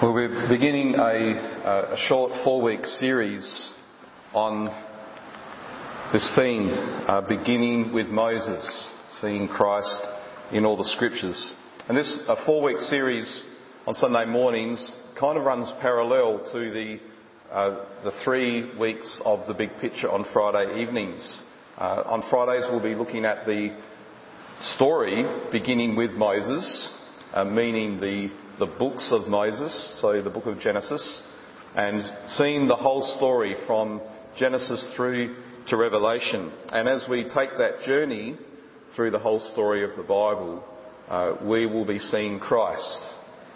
Well, we're beginning a, a short four week series on this theme, uh, beginning with Moses, seeing Christ in all the scriptures. And this a four week series on Sunday mornings kind of runs parallel to the, uh, the three weeks of the big picture on Friday evenings. Uh, on Fridays, we'll be looking at the story beginning with Moses, uh, meaning the the books of Moses, so the book of Genesis, and seeing the whole story from Genesis through to Revelation. And as we take that journey through the whole story of the Bible, uh, we will be seeing Christ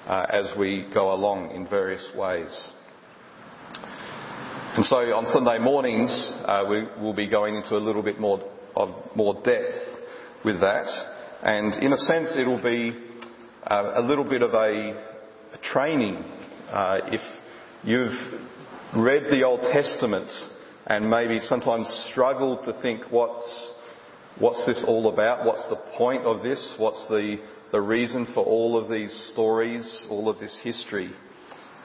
uh, as we go along in various ways. And so on Sunday mornings, uh, we will be going into a little bit more of more depth with that. And in a sense, it'll be uh, a little bit of a, a training. Uh, if you've read the Old Testament and maybe sometimes struggled to think what's what's this all about? What's the point of this? What's the the reason for all of these stories, all of this history?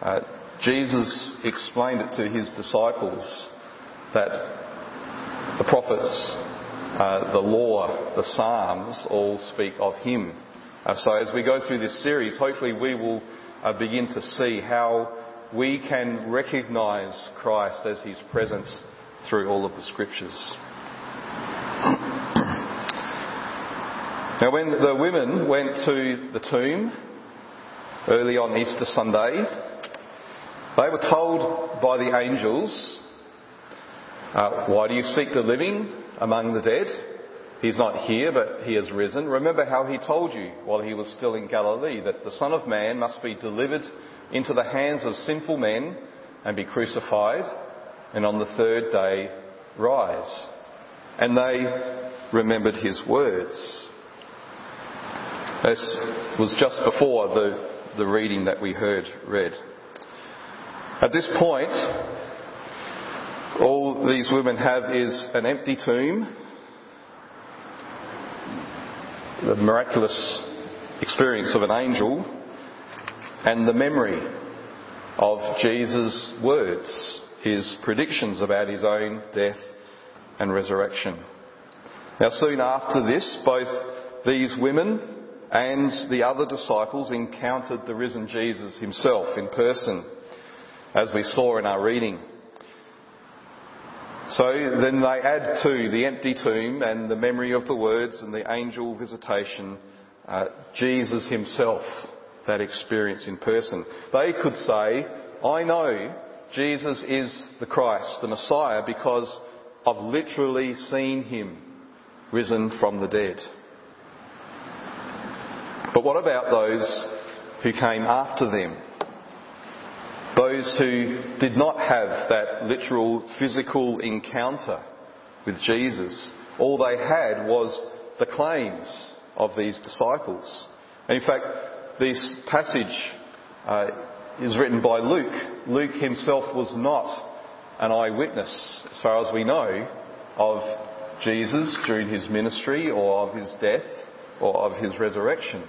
Uh, Jesus explained it to his disciples that the prophets, uh, the law, the Psalms all speak of him. Uh, so as we go through this series, hopefully we will uh, begin to see how we can recognise Christ as His presence through all of the Scriptures. now, when the women went to the tomb early on Easter Sunday, they were told by the angels, uh, "Why do you seek the living among the dead?" He's not here, but he has risen. Remember how he told you while he was still in Galilee that the Son of Man must be delivered into the hands of sinful men and be crucified, and on the third day rise. And they remembered his words. This was just before the, the reading that we heard read. At this point, all these women have is an empty tomb the miraculous experience of an angel and the memory of Jesus' words, his predictions about his own death and resurrection. Now, soon after this, both these women and the other disciples encountered the risen Jesus himself in person, as we saw in our reading. So then they add to the empty tomb and the memory of the words and the angel visitation, uh, Jesus himself, that experience in person. They could say, I know Jesus is the Christ, the Messiah, because I've literally seen him risen from the dead. But what about those who came after them? Those who did not have that literal physical encounter with Jesus, all they had was the claims of these disciples. And in fact, this passage uh, is written by Luke. Luke himself was not an eyewitness, as far as we know, of Jesus during his ministry or of his death or of his resurrection.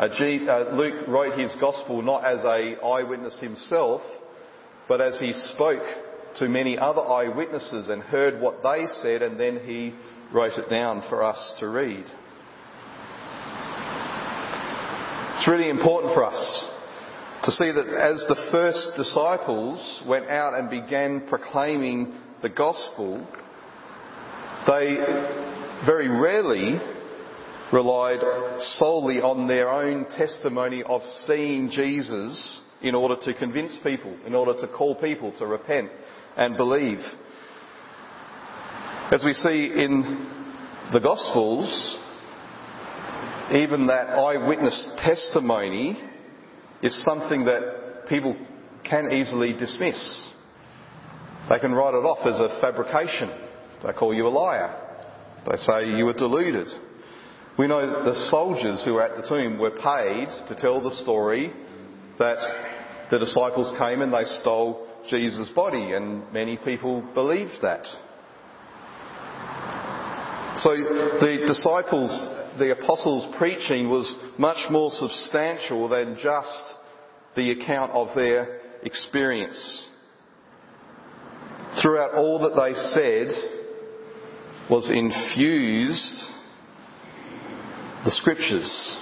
Uh, G, uh, Luke wrote his gospel not as a eyewitness himself, but as he spoke to many other eyewitnesses and heard what they said, and then he wrote it down for us to read. It's really important for us to see that as the first disciples went out and began proclaiming the gospel, they very rarely relied solely on their own testimony of seeing Jesus in order to convince people, in order to call people to repent and believe. As we see in the Gospels, even that eyewitness testimony is something that people can easily dismiss. They can write it off as a fabrication. They call you a liar. They say you were deluded. We know the soldiers who were at the tomb were paid to tell the story that the disciples came and they stole Jesus' body, and many people believed that. So the disciples, the apostles' preaching was much more substantial than just the account of their experience. Throughout all that they said was infused the scriptures.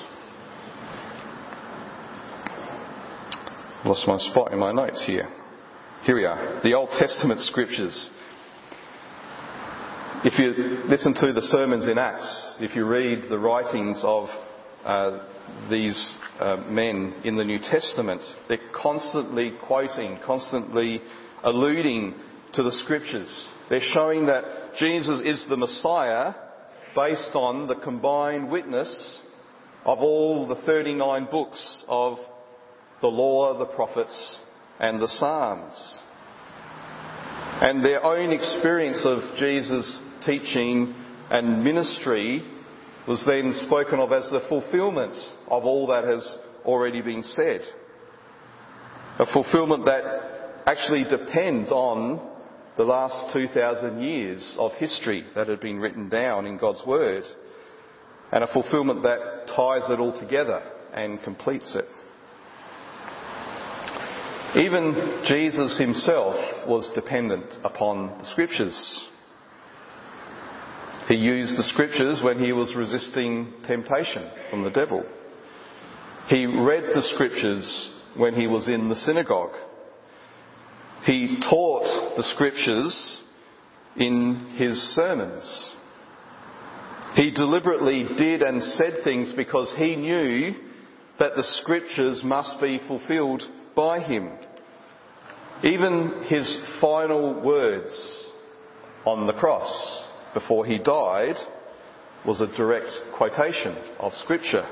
Lost my spot in my notes here. Here we are. The Old Testament scriptures. If you listen to the sermons in Acts, if you read the writings of uh, these uh, men in the New Testament, they're constantly quoting, constantly alluding to the scriptures. They're showing that Jesus is the Messiah based on the combined witness of all the 39 books of the law, the prophets, and the Psalms. And their own experience of Jesus' teaching and ministry was then spoken of as the fulfillment of all that has already been said. A fulfillment that actually depends on the last 2,000 years of history that had been written down in God's Word, and a fulfillment that ties it all together and completes it. Even Jesus himself was dependent upon the Scriptures. He used the Scriptures when he was resisting temptation from the devil. He read the Scriptures when he was in the synagogue. He taught the Scriptures in his sermons. He deliberately did and said things because he knew that the Scriptures must be fulfilled by him. Even his final words on the cross before he died was a direct quotation of Scripture.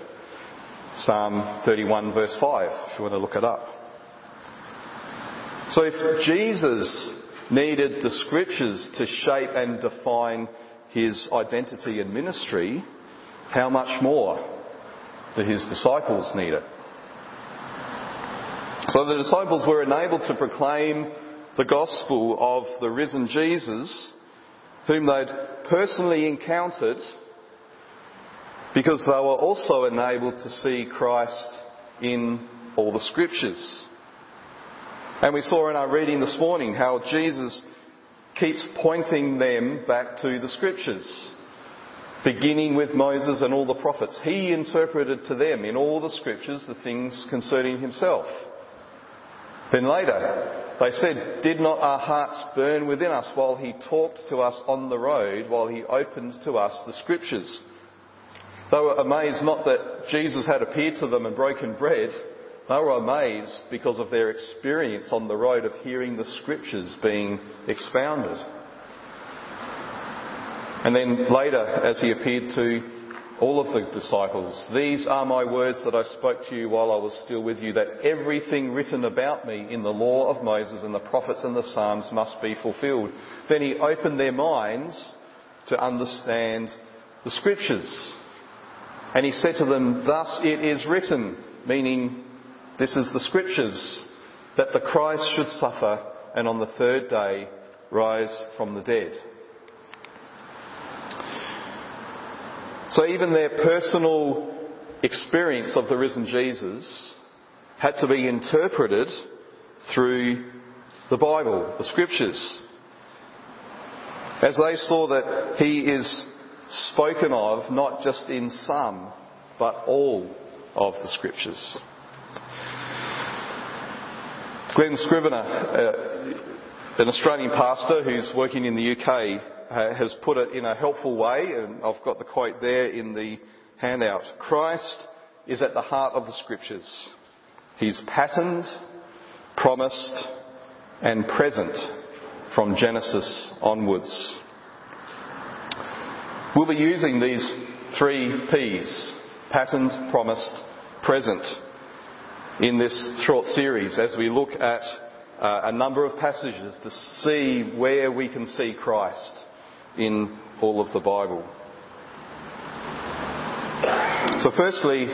Psalm 31 verse 5, if you want to look it up. So if Jesus needed the Scriptures to shape and define his identity and ministry, how much more do his disciples need it? So the disciples were enabled to proclaim the gospel of the risen Jesus, whom they'd personally encountered, because they were also enabled to see Christ in all the scriptures. And we saw in our reading this morning how Jesus keeps pointing them back to the scriptures, beginning with Moses and all the prophets. He interpreted to them in all the scriptures the things concerning himself. Then later, they said, Did not our hearts burn within us while he talked to us on the road, while he opened to us the scriptures? They were amazed not that Jesus had appeared to them and broken bread. They were amazed because of their experience on the road of hearing the scriptures being expounded. And then later, as he appeared to all of the disciples, These are my words that I spoke to you while I was still with you, that everything written about me in the law of Moses and the prophets and the Psalms must be fulfilled. Then he opened their minds to understand the scriptures. And he said to them, Thus it is written, meaning this is the scriptures, that the Christ should suffer and on the third day rise from the dead. So even their personal experience of the risen Jesus had to be interpreted through the Bible, the scriptures. As they saw that he is spoken of not just in some, but all of the scriptures. Glen Scrivener, uh, an Australian pastor who's working in the UK, has put it in a helpful way, and I've got the quote there in the handout. Christ is at the heart of the scriptures. He's patterned, promised, and present from Genesis onwards. We'll be using these three P's, patterned, promised, present, in this short series as we look at uh, a number of passages to see where we can see Christ in all of the Bible. So, firstly,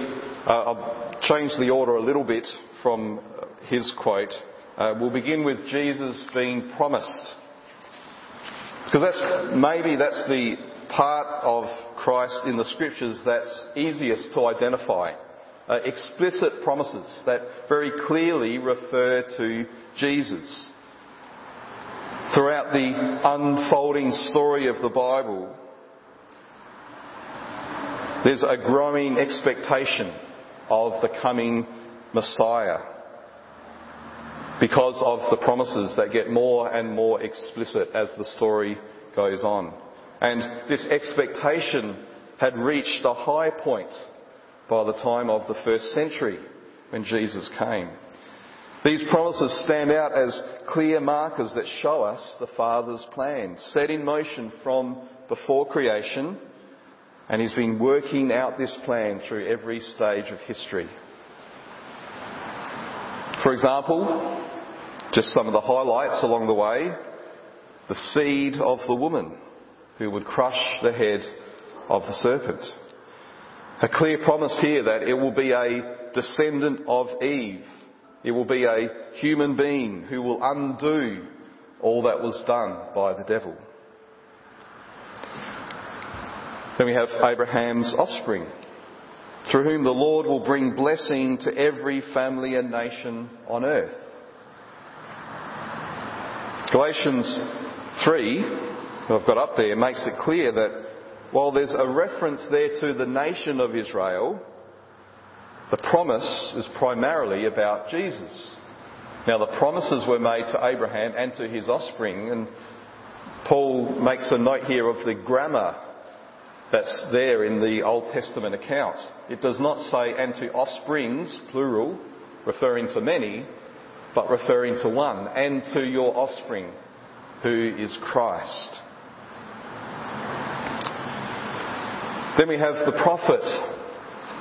uh, I'll change the order a little bit from his quote. Uh, we'll begin with Jesus being promised. Because that's, maybe that's the part of Christ in the scriptures that's easiest to identify. Uh, explicit promises that very clearly refer to Jesus. Throughout the unfolding story of the Bible, there's a growing expectation of the coming Messiah because of the promises that get more and more explicit as the story goes on. And this expectation had reached a high point by the time of the first century when Jesus came. These promises stand out as clear markers that show us the Father's plan, set in motion from before creation, and He's been working out this plan through every stage of history. For example, just some of the highlights along the way. The seed of the woman who would crush the head of the serpent. A clear promise here that it will be a descendant of Eve. It will be a human being who will undo all that was done by the devil. Then we have Abraham's offspring, through whom the Lord will bring blessing to every family and nation on earth. Galatians 3, I've got up there, makes it clear that while there's a reference there to the nation of Israel, the promise is primarily about Jesus. Now, the promises were made to Abraham and to his offspring, and Paul makes a note here of the grammar that's there in the Old Testament account. It does not say, and to offsprings, plural, referring to many, but referring to one, and to your offspring, who is Christ. Then we have the prophet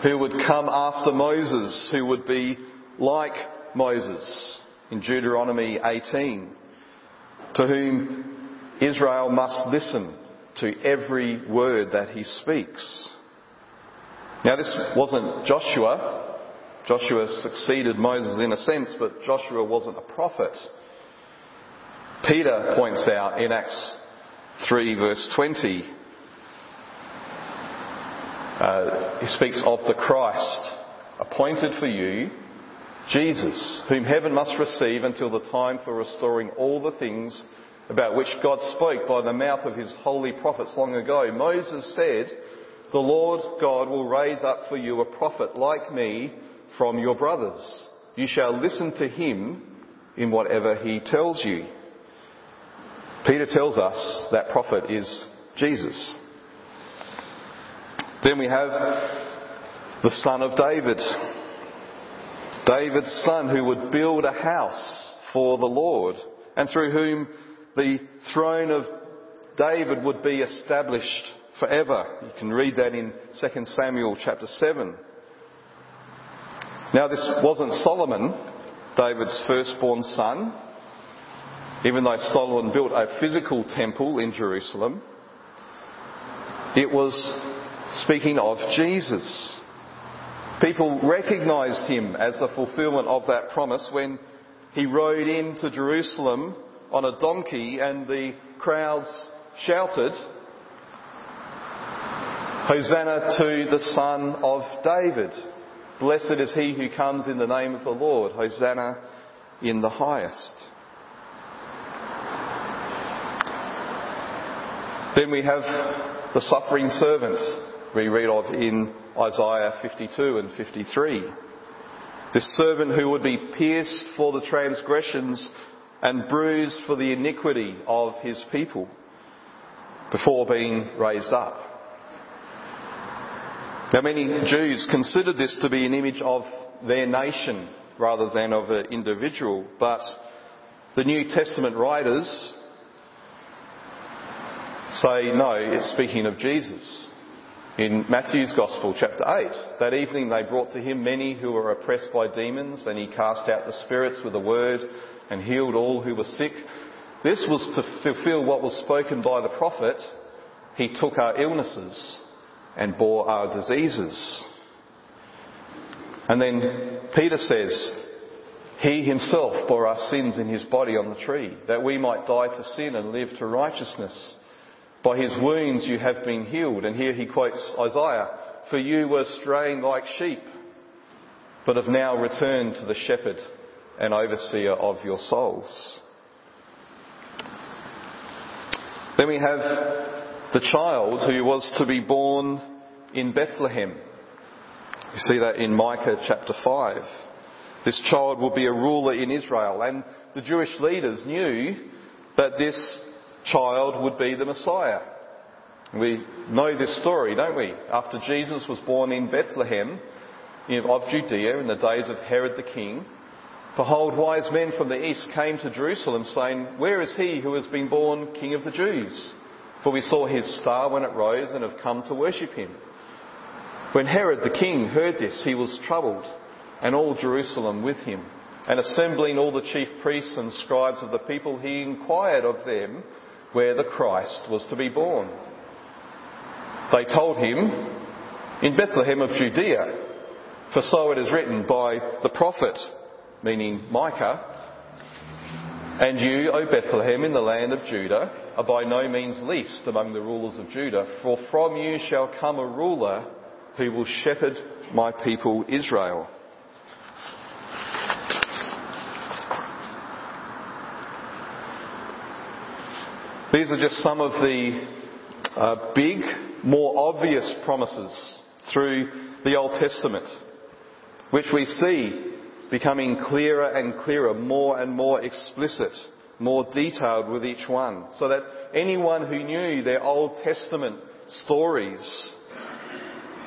who would come after Moses, who would be like Moses in Deuteronomy 18, to whom Israel must listen to every word that he speaks. Now this wasn't Joshua, Joshua succeeded Moses in a sense, but Joshua wasn't a prophet. Peter points out in Acts 3 verse 20, uh, he speaks of the Christ appointed for you, Jesus, whom heaven must receive until the time for restoring all the things about which God spoke by the mouth of his holy prophets long ago. Moses said, the Lord God will raise up for you a prophet like me from your brothers. You shall listen to him in whatever he tells you. Peter tells us that prophet is Jesus. Then we have the son of David. David's son who would build a house for the Lord and through whom the throne of David would be established forever. You can read that in 2 Samuel chapter 7. Now, this wasn't Solomon, David's firstborn son, even though Solomon built a physical temple in Jerusalem. It was speaking of Jesus. People recognized him as the fulfillment of that promise when he rode into Jerusalem on a donkey and the crowds shouted, Hosanna to the Son of David. Blessed is he who comes in the name of the Lord. Hosanna in the highest. Then we have the suffering servants we read of in Isaiah 52 and 53. This servant who would be pierced for the transgressions and bruised for the iniquity of his people before being raised up. Now, many Jews considered this to be an image of their nation rather than of an individual, but the New Testament writers say no, it's speaking of Jesus. In Matthew's Gospel, chapter 8, that evening they brought to him many who were oppressed by demons, and he cast out the spirits with a word and healed all who were sick. This was to fulfill what was spoken by the prophet. He took our illnesses and bore our diseases. And then Peter says, He himself bore our sins in his body on the tree, that we might die to sin and live to righteousness. By his wounds you have been healed. And here he quotes Isaiah, For you were straying like sheep, but have now returned to the shepherd and overseer of your souls. Then we have the child who was to be born in Bethlehem. You see that in Micah chapter 5. This child will be a ruler in Israel. And the Jewish leaders knew that this child would be the Messiah. We know this story, don't we? After Jesus was born in Bethlehem of Judea in the days of Herod the king, behold, wise men from the east came to Jerusalem saying, Where is he who has been born King of the Jews? For we saw his star when it rose and have come to worship him. When Herod the king heard this, he was troubled, and all Jerusalem with him. And assembling all the chief priests and scribes of the people, he inquired of them where the Christ was to be born. They told him, In Bethlehem of Judea, for so it is written by the prophet, meaning Micah, And you, O Bethlehem, in the land of Judah, are by no means least among the rulers of Judah, for from you shall come a ruler who will shepherd my people Israel. These are just some of the uh, big, more obvious promises through the Old Testament, which we see becoming clearer and clearer, more and more explicit, more detailed with each one, so that anyone who knew their Old Testament stories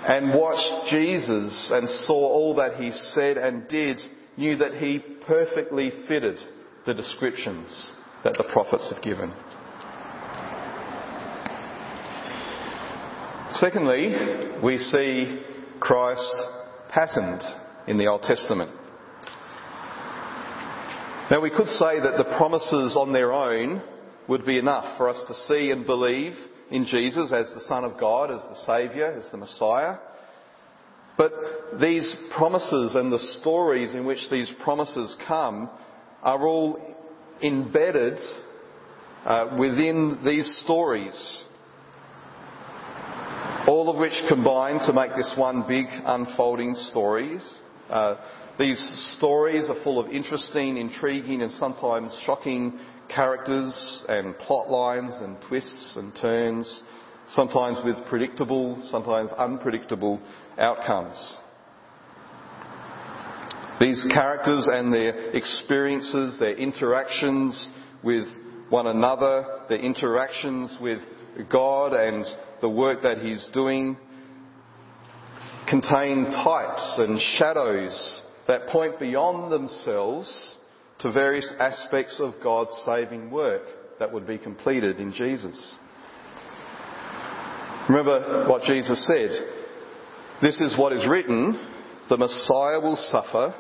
and watched Jesus and saw all that he said and did knew that he perfectly fitted the descriptions that the prophets have given. Secondly, we see Christ patterned in the Old Testament. Now we could say that the promises on their own would be enough for us to see and believe in Jesus as the Son of God, as the Saviour, as the Messiah. But these promises and the stories in which these promises come are all embedded uh, within these stories. Of which combine to make this one big unfolding story. Uh, these stories are full of interesting, intriguing, and sometimes shocking characters and plot lines and twists and turns, sometimes with predictable, sometimes unpredictable outcomes. These characters and their experiences, their interactions with one another, their interactions with God and the work that He's doing, contain types and shadows that point beyond themselves to various aspects of God's saving work that would be completed in Jesus. Remember what Jesus said. This is what is written. The Messiah will suffer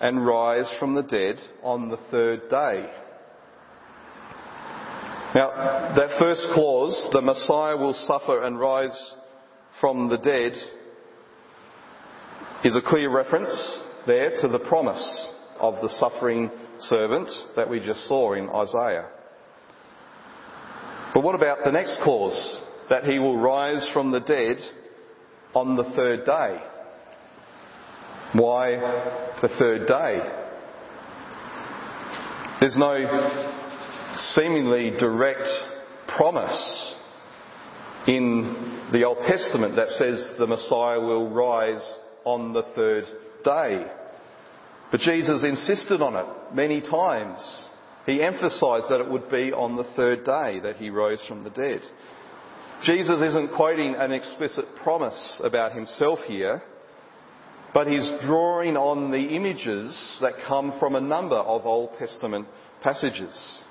and rise from the dead on the third day. Now, that first clause, the Messiah will suffer and rise from the dead, is a clear reference there to the promise of the suffering servant that we just saw in Isaiah. But what about the next clause? That he will rise from the dead on the third day. Why the third day? There's no seemingly direct promise in the Old Testament that says the Messiah will rise on the third day. But Jesus insisted on it many times. He emphasized that it would be on the third day that he rose from the dead. Jesus isn't quoting an explicit promise about himself here, but he's drawing on the images that come from a number of Old Testament passages.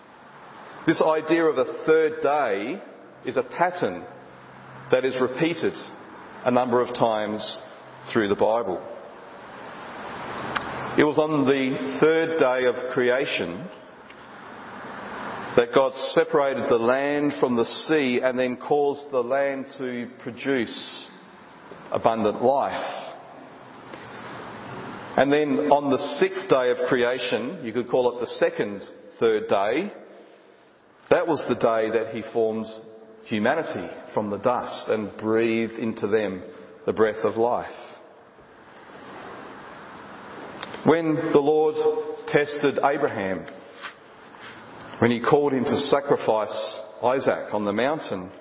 This idea of a third day is a pattern that is repeated a number of times through the Bible. It was on the third day of creation that God separated the land from the sea and then caused the land to produce abundant life. And then on the sixth day of creation, you could call it the second third day, that was the day that he formed humanity from the dust and breathed into them the breath of life. When the Lord tested Abraham, when he called him to sacrifice Isaac on the mountain,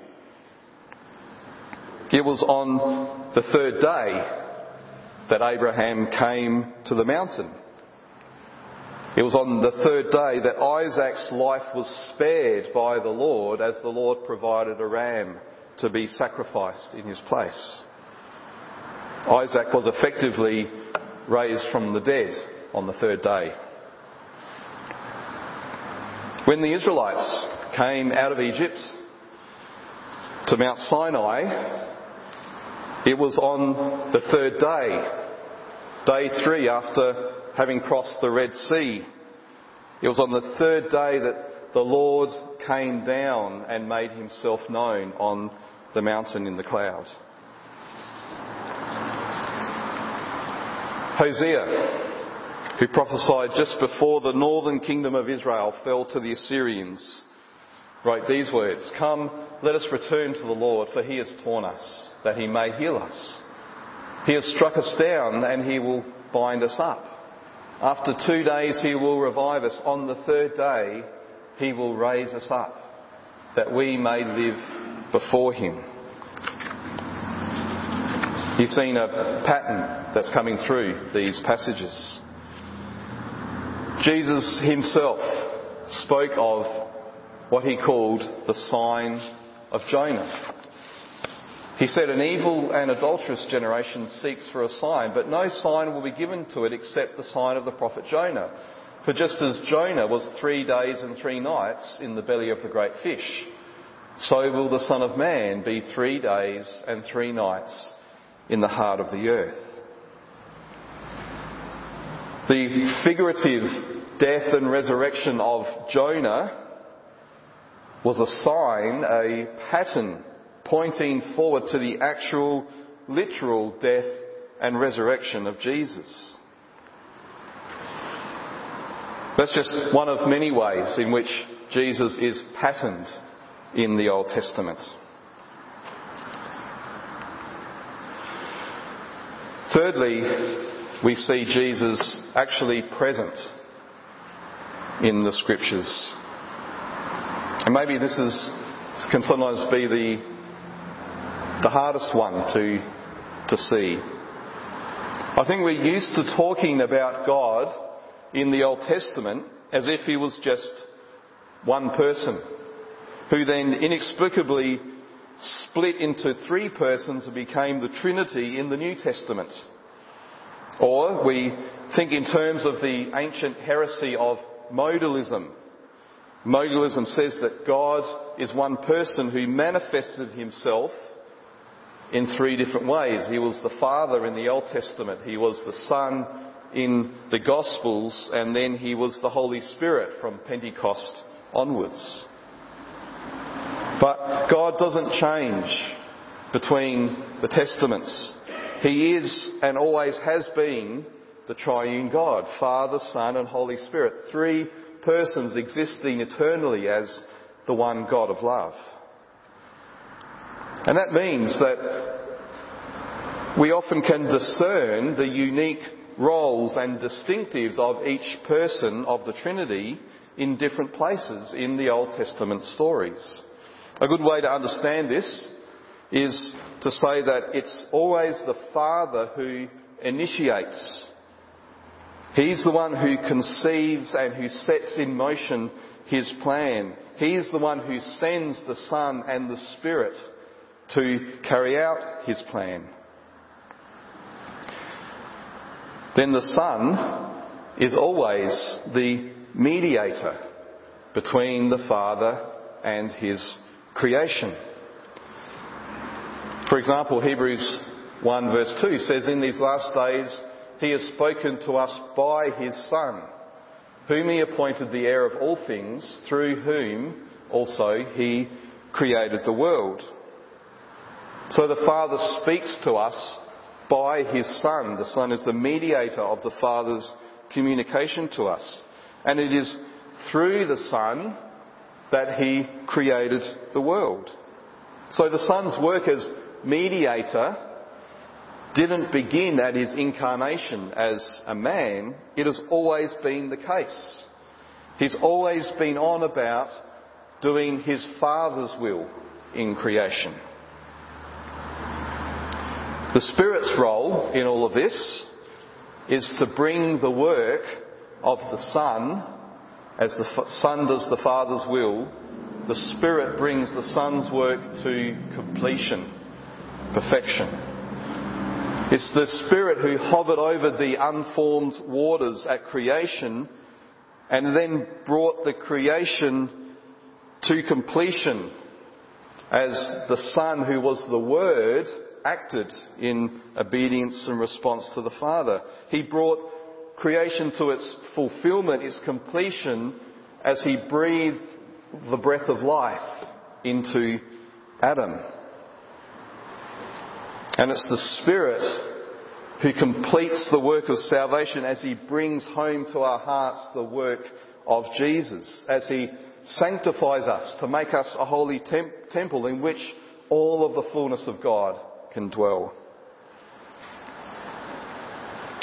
it was on the third day that Abraham came to the mountain. It was on the third day that Isaac's life was spared by the Lord as the Lord provided a ram to be sacrificed in his place. Isaac was effectively raised from the dead on the third day. When the Israelites came out of Egypt to Mount Sinai, it was on the third day Day three after having crossed the Red Sea. It was on the third day that the Lord came down and made himself known on the mountain in the cloud. Hosea, who prophesied just before the northern kingdom of Israel fell to the Assyrians, wrote these words, Come, let us return to the Lord, for he has torn us, that he may heal us. He has struck us down and he will bind us up. After two days he will revive us. On the third day he will raise us up that we may live before him. You've seen a pattern that's coming through these passages. Jesus himself spoke of what he called the sign of Jonah. He said, An evil and adulterous generation seeks for a sign, but no sign will be given to it except the sign of the prophet Jonah. For just as Jonah was three days and three nights in the belly of the great fish, so will the Son of Man be three days and three nights in the heart of the earth. The figurative death and resurrection of Jonah was a sign, a pattern pointing forward to the actual, literal death and resurrection of Jesus. That's just one of many ways in which Jesus is patterned in the Old Testament. Thirdly, we see Jesus actually present in the scriptures. And maybe this is, can sometimes be the the hardest one to, to see. I think we're used to talking about God in the Old Testament as if he was just one person, who then inexplicably split into three persons and became the Trinity in the New Testament. Or we think in terms of the ancient heresy of modalism. Modalism says that God is one person who manifested himself in three different ways. He was the Father in the Old Testament, He was the Son in the Gospels, and then He was the Holy Spirit from Pentecost onwards. But God doesn't change between the Testaments. He is and always has been the triune God, Father, Son, and Holy Spirit. Three persons existing eternally as the one God of love. And that means that we often can discern the unique roles and distinctives of each person of the Trinity in different places in the Old Testament stories. A good way to understand this is to say that it's always the Father who initiates. He's the one who conceives and who sets in motion his plan. He's the one who sends the Son and the Spirit to carry out his plan. Then the Son is always the mediator between the Father and his creation. For example, Hebrews 1 verse 2 says, In these last days he has spoken to us by his Son, whom he appointed the heir of all things, through whom also he created the world. So the Father speaks to us by His Son. The Son is the mediator of the Father's communication to us. And it is through the Son that He created the world. So the Son's work as mediator didn't begin at his incarnation as a man. It has always been the case. He's always been on about doing his Father's will in creation. The Spirit's role in all of this is to bring the work of the Son, as the Son does the Father's will, the Spirit brings the Son's work to completion, perfection. It's the Spirit who hovered over the unformed waters at creation and then brought the creation to completion as the Son, who was the Word, acted in obedience and response to the Father. He brought creation to its fulfillment, its completion, as He breathed the breath of life into Adam. And it's the Spirit who completes the work of salvation as He brings home to our hearts the work of Jesus, as He sanctifies us to make us a holy temp- temple in which all of the fullness of God can dwell.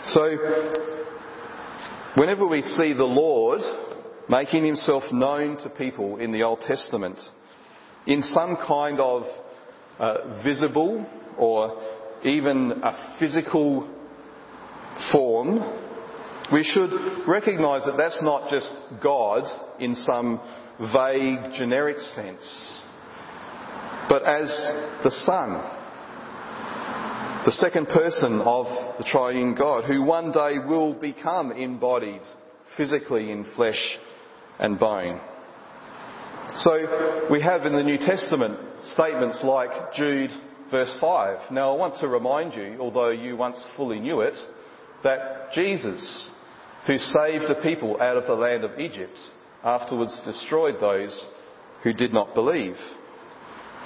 So, whenever we see the Lord making himself known to people in the Old Testament in some kind of uh, visible or even a physical form, we should recognise that that's not just God in some vague, generic sense, but as the Son, the second person of the triune God, who one day will become embodied physically in flesh and bone. So we have in the New Testament statements like Jude verse 5. Now I want to remind you, although you once fully knew it, that Jesus, who saved a people out of the land of Egypt, afterwards destroyed those who did not believe.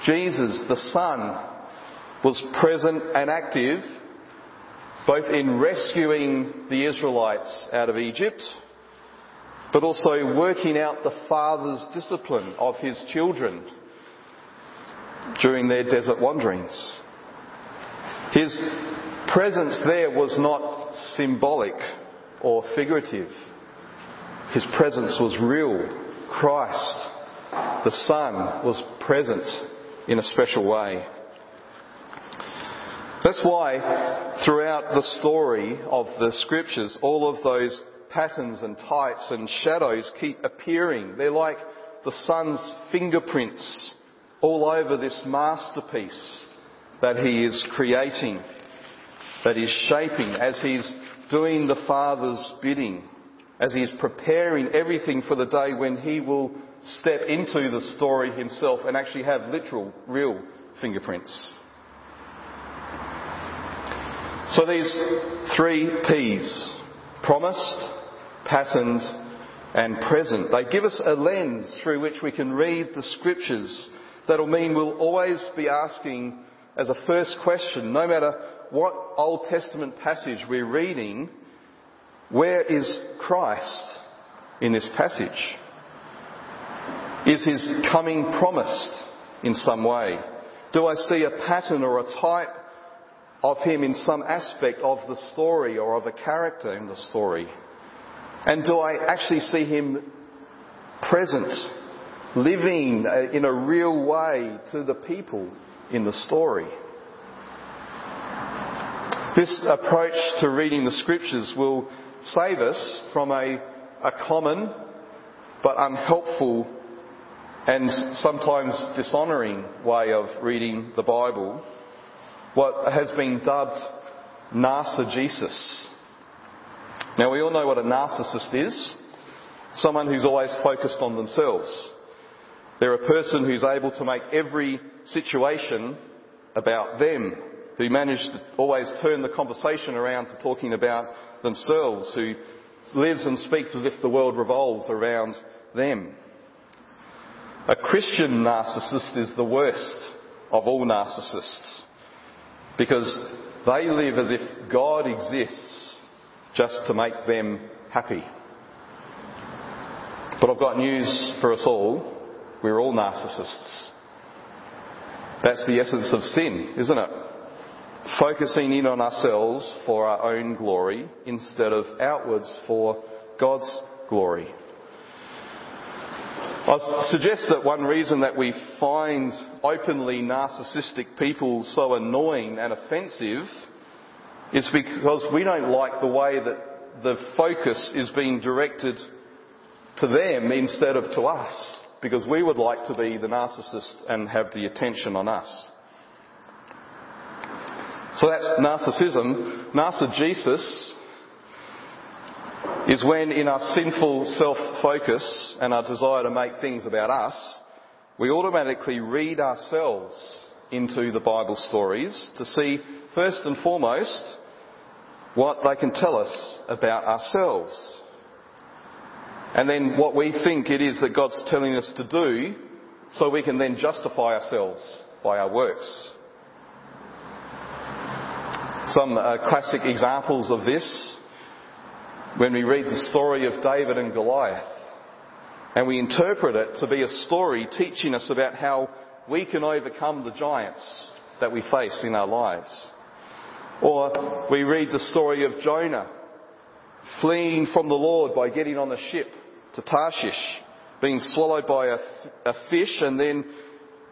Jesus, the Son, was present and active both in rescuing the Israelites out of Egypt but also working out the Father's discipline of his children during their desert wanderings. His presence there was not symbolic or figurative. His presence was real. Christ, the Son, was present in a special way. That's why throughout the story of the scriptures, all of those patterns and types and shadows keep appearing. They're like the Son's fingerprints all over this masterpiece that he is creating, that he's shaping as he's doing the Father's bidding, as he's preparing everything for the day when he will step into the story himself and actually have literal, real fingerprints. So these three P's, promised, patterned, and present. They give us a lens through which we can read the scriptures that'll mean we'll always be asking as a first question, no matter what Old Testament passage we're reading, where is Christ in this passage? Is his coming promised in some way? Do I see a pattern or a type of him in some aspect of the story or of a character in the story? And do I actually see him present, living uh, in a real way to the people in the story? This approach to reading the scriptures will save us from a, a common but unhelpful and sometimes dishonouring way of reading the Bible, what has been dubbed narcissism. Now we all know what a narcissist is. Someone who's always focused on themselves. They're a person who's able to make every situation about them, who manage to always turn the conversation around to talking about themselves, who lives and speaks as if the world revolves around them. A Christian narcissist is the worst of all narcissists because they live as if God exists just to make them happy. But I've got news for us all. We're all narcissists. That's the essence of sin, isn't it? Focusing in on ourselves for our own glory instead of outwards for God's glory. I suggest that one reason that we find openly narcissistic people so annoying and offensive is because we don't like the way that the focus is being directed to them instead of to us because we would like to be the narcissist and have the attention on us. So that's narcissism. Narcigesis is when in our sinful self-focus and our desire to make things about us, we automatically read ourselves into the Bible stories to see first and foremost what they can tell us about ourselves. And then what we think it is that God's telling us to do so we can then justify ourselves by our works. Some uh, classic examples of this when we read the story of David and Goliath and we interpret it to be a story teaching us about how we can overcome the giants that we face in our lives. Or we read the story of Jonah fleeing from the Lord by getting on the ship to Tarshish, being swallowed by a, a fish and then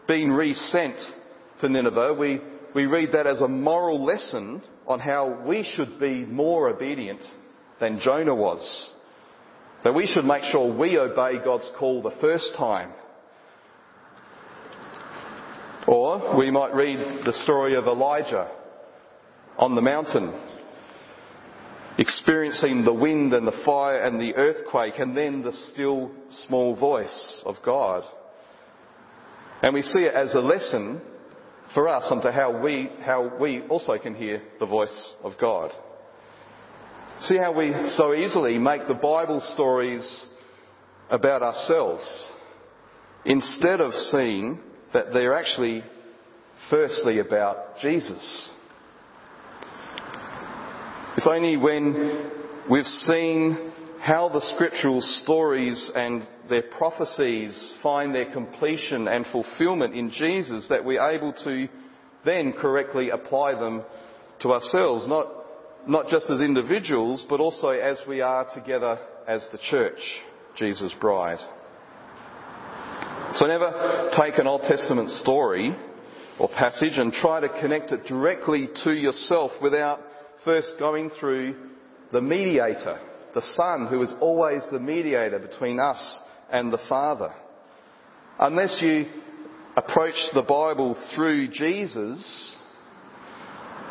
being resent to Nineveh. We, we read that as a moral lesson on how we should be more obedient than Jonah was. That we should make sure we obey God's call the first time. Or we might read the story of Elijah on the mountain, experiencing the wind and the fire and the earthquake and then the still small voice of God. And we see it as a lesson for us onto how we, how we also can hear the voice of God. See how we so easily make the Bible stories about ourselves instead of seeing that they're actually firstly about Jesus. It's only when we've seen how the scriptural stories and their prophecies find their completion and fulfillment in Jesus that we're able to then correctly apply them to ourselves, not not just as individuals, but also as we are together as the church, Jesus' bride. So never take an Old Testament story or passage and try to connect it directly to yourself without first going through the mediator, the Son, who is always the mediator between us and the Father. Unless you approach the Bible through Jesus,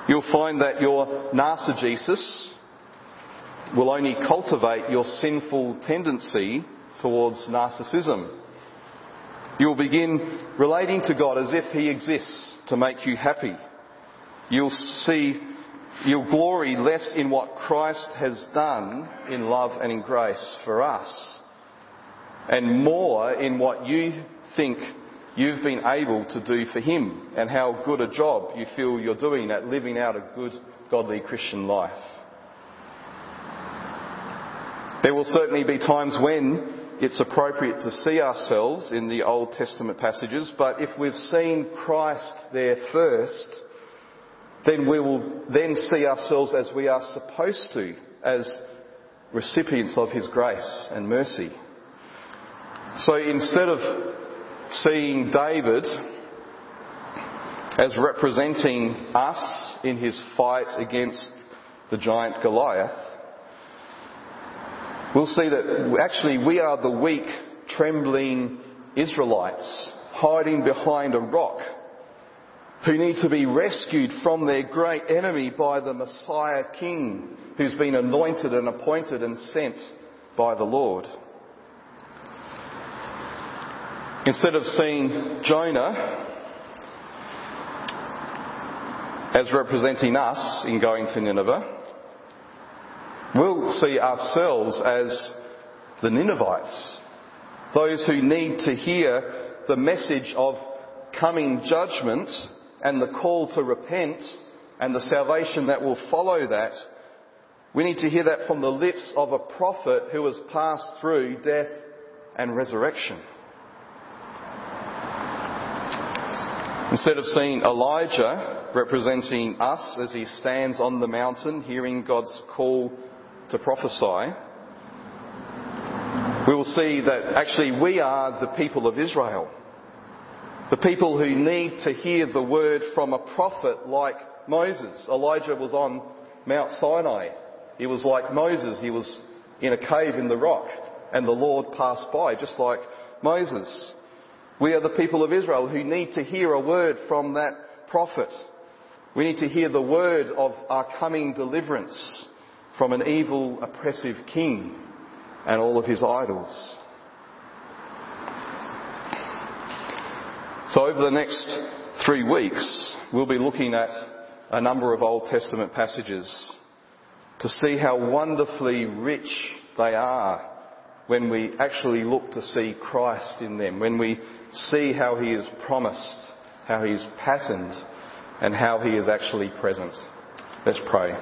you'll find that your narcigesis will only cultivate your sinful tendency towards narcissism. You'll begin relating to God as if He exists to make you happy. You'll see, you'll glory less in what Christ has done in love and in grace for us, and more in what you think you've been able to do for Him and how good a job you feel you're doing at living out a good, godly Christian life. There will certainly be times when it's appropriate to see ourselves in the Old Testament passages, but if we've seen Christ there first, then we will then see ourselves as we are supposed to, as recipients of His grace and mercy. So instead of seeing David as representing us in his fight against the giant Goliath, we'll see that actually we are the weak, trembling Israelites hiding behind a rock who need to be rescued from their great enemy by the Messiah King who's been anointed and appointed and sent by the Lord. Instead of seeing Jonah as representing us in going to Nineveh, we'll see ourselves as the Ninevites, those who need to hear the message of coming judgment and the call to repent and the salvation that will follow that. We need to hear that from the lips of a prophet who has passed through death and resurrection. Instead of seeing Elijah representing us as he stands on the mountain hearing God's call to prophesy, we will see that actually we are the people of Israel. The people who need to hear the word from a prophet like Moses. Elijah was on Mount Sinai. He was like Moses. He was in a cave in the rock and the Lord passed by just like Moses. We are the people of Israel who need to hear a word from that prophet. We need to hear the word of our coming deliverance from an evil, oppressive king and all of his idols. So over the next three weeks, we'll be looking at a number of Old Testament passages to see how wonderfully rich they are when we actually look to see Christ in them, when we see how he is promised, how he is patterned, and how he is actually present. Let's pray.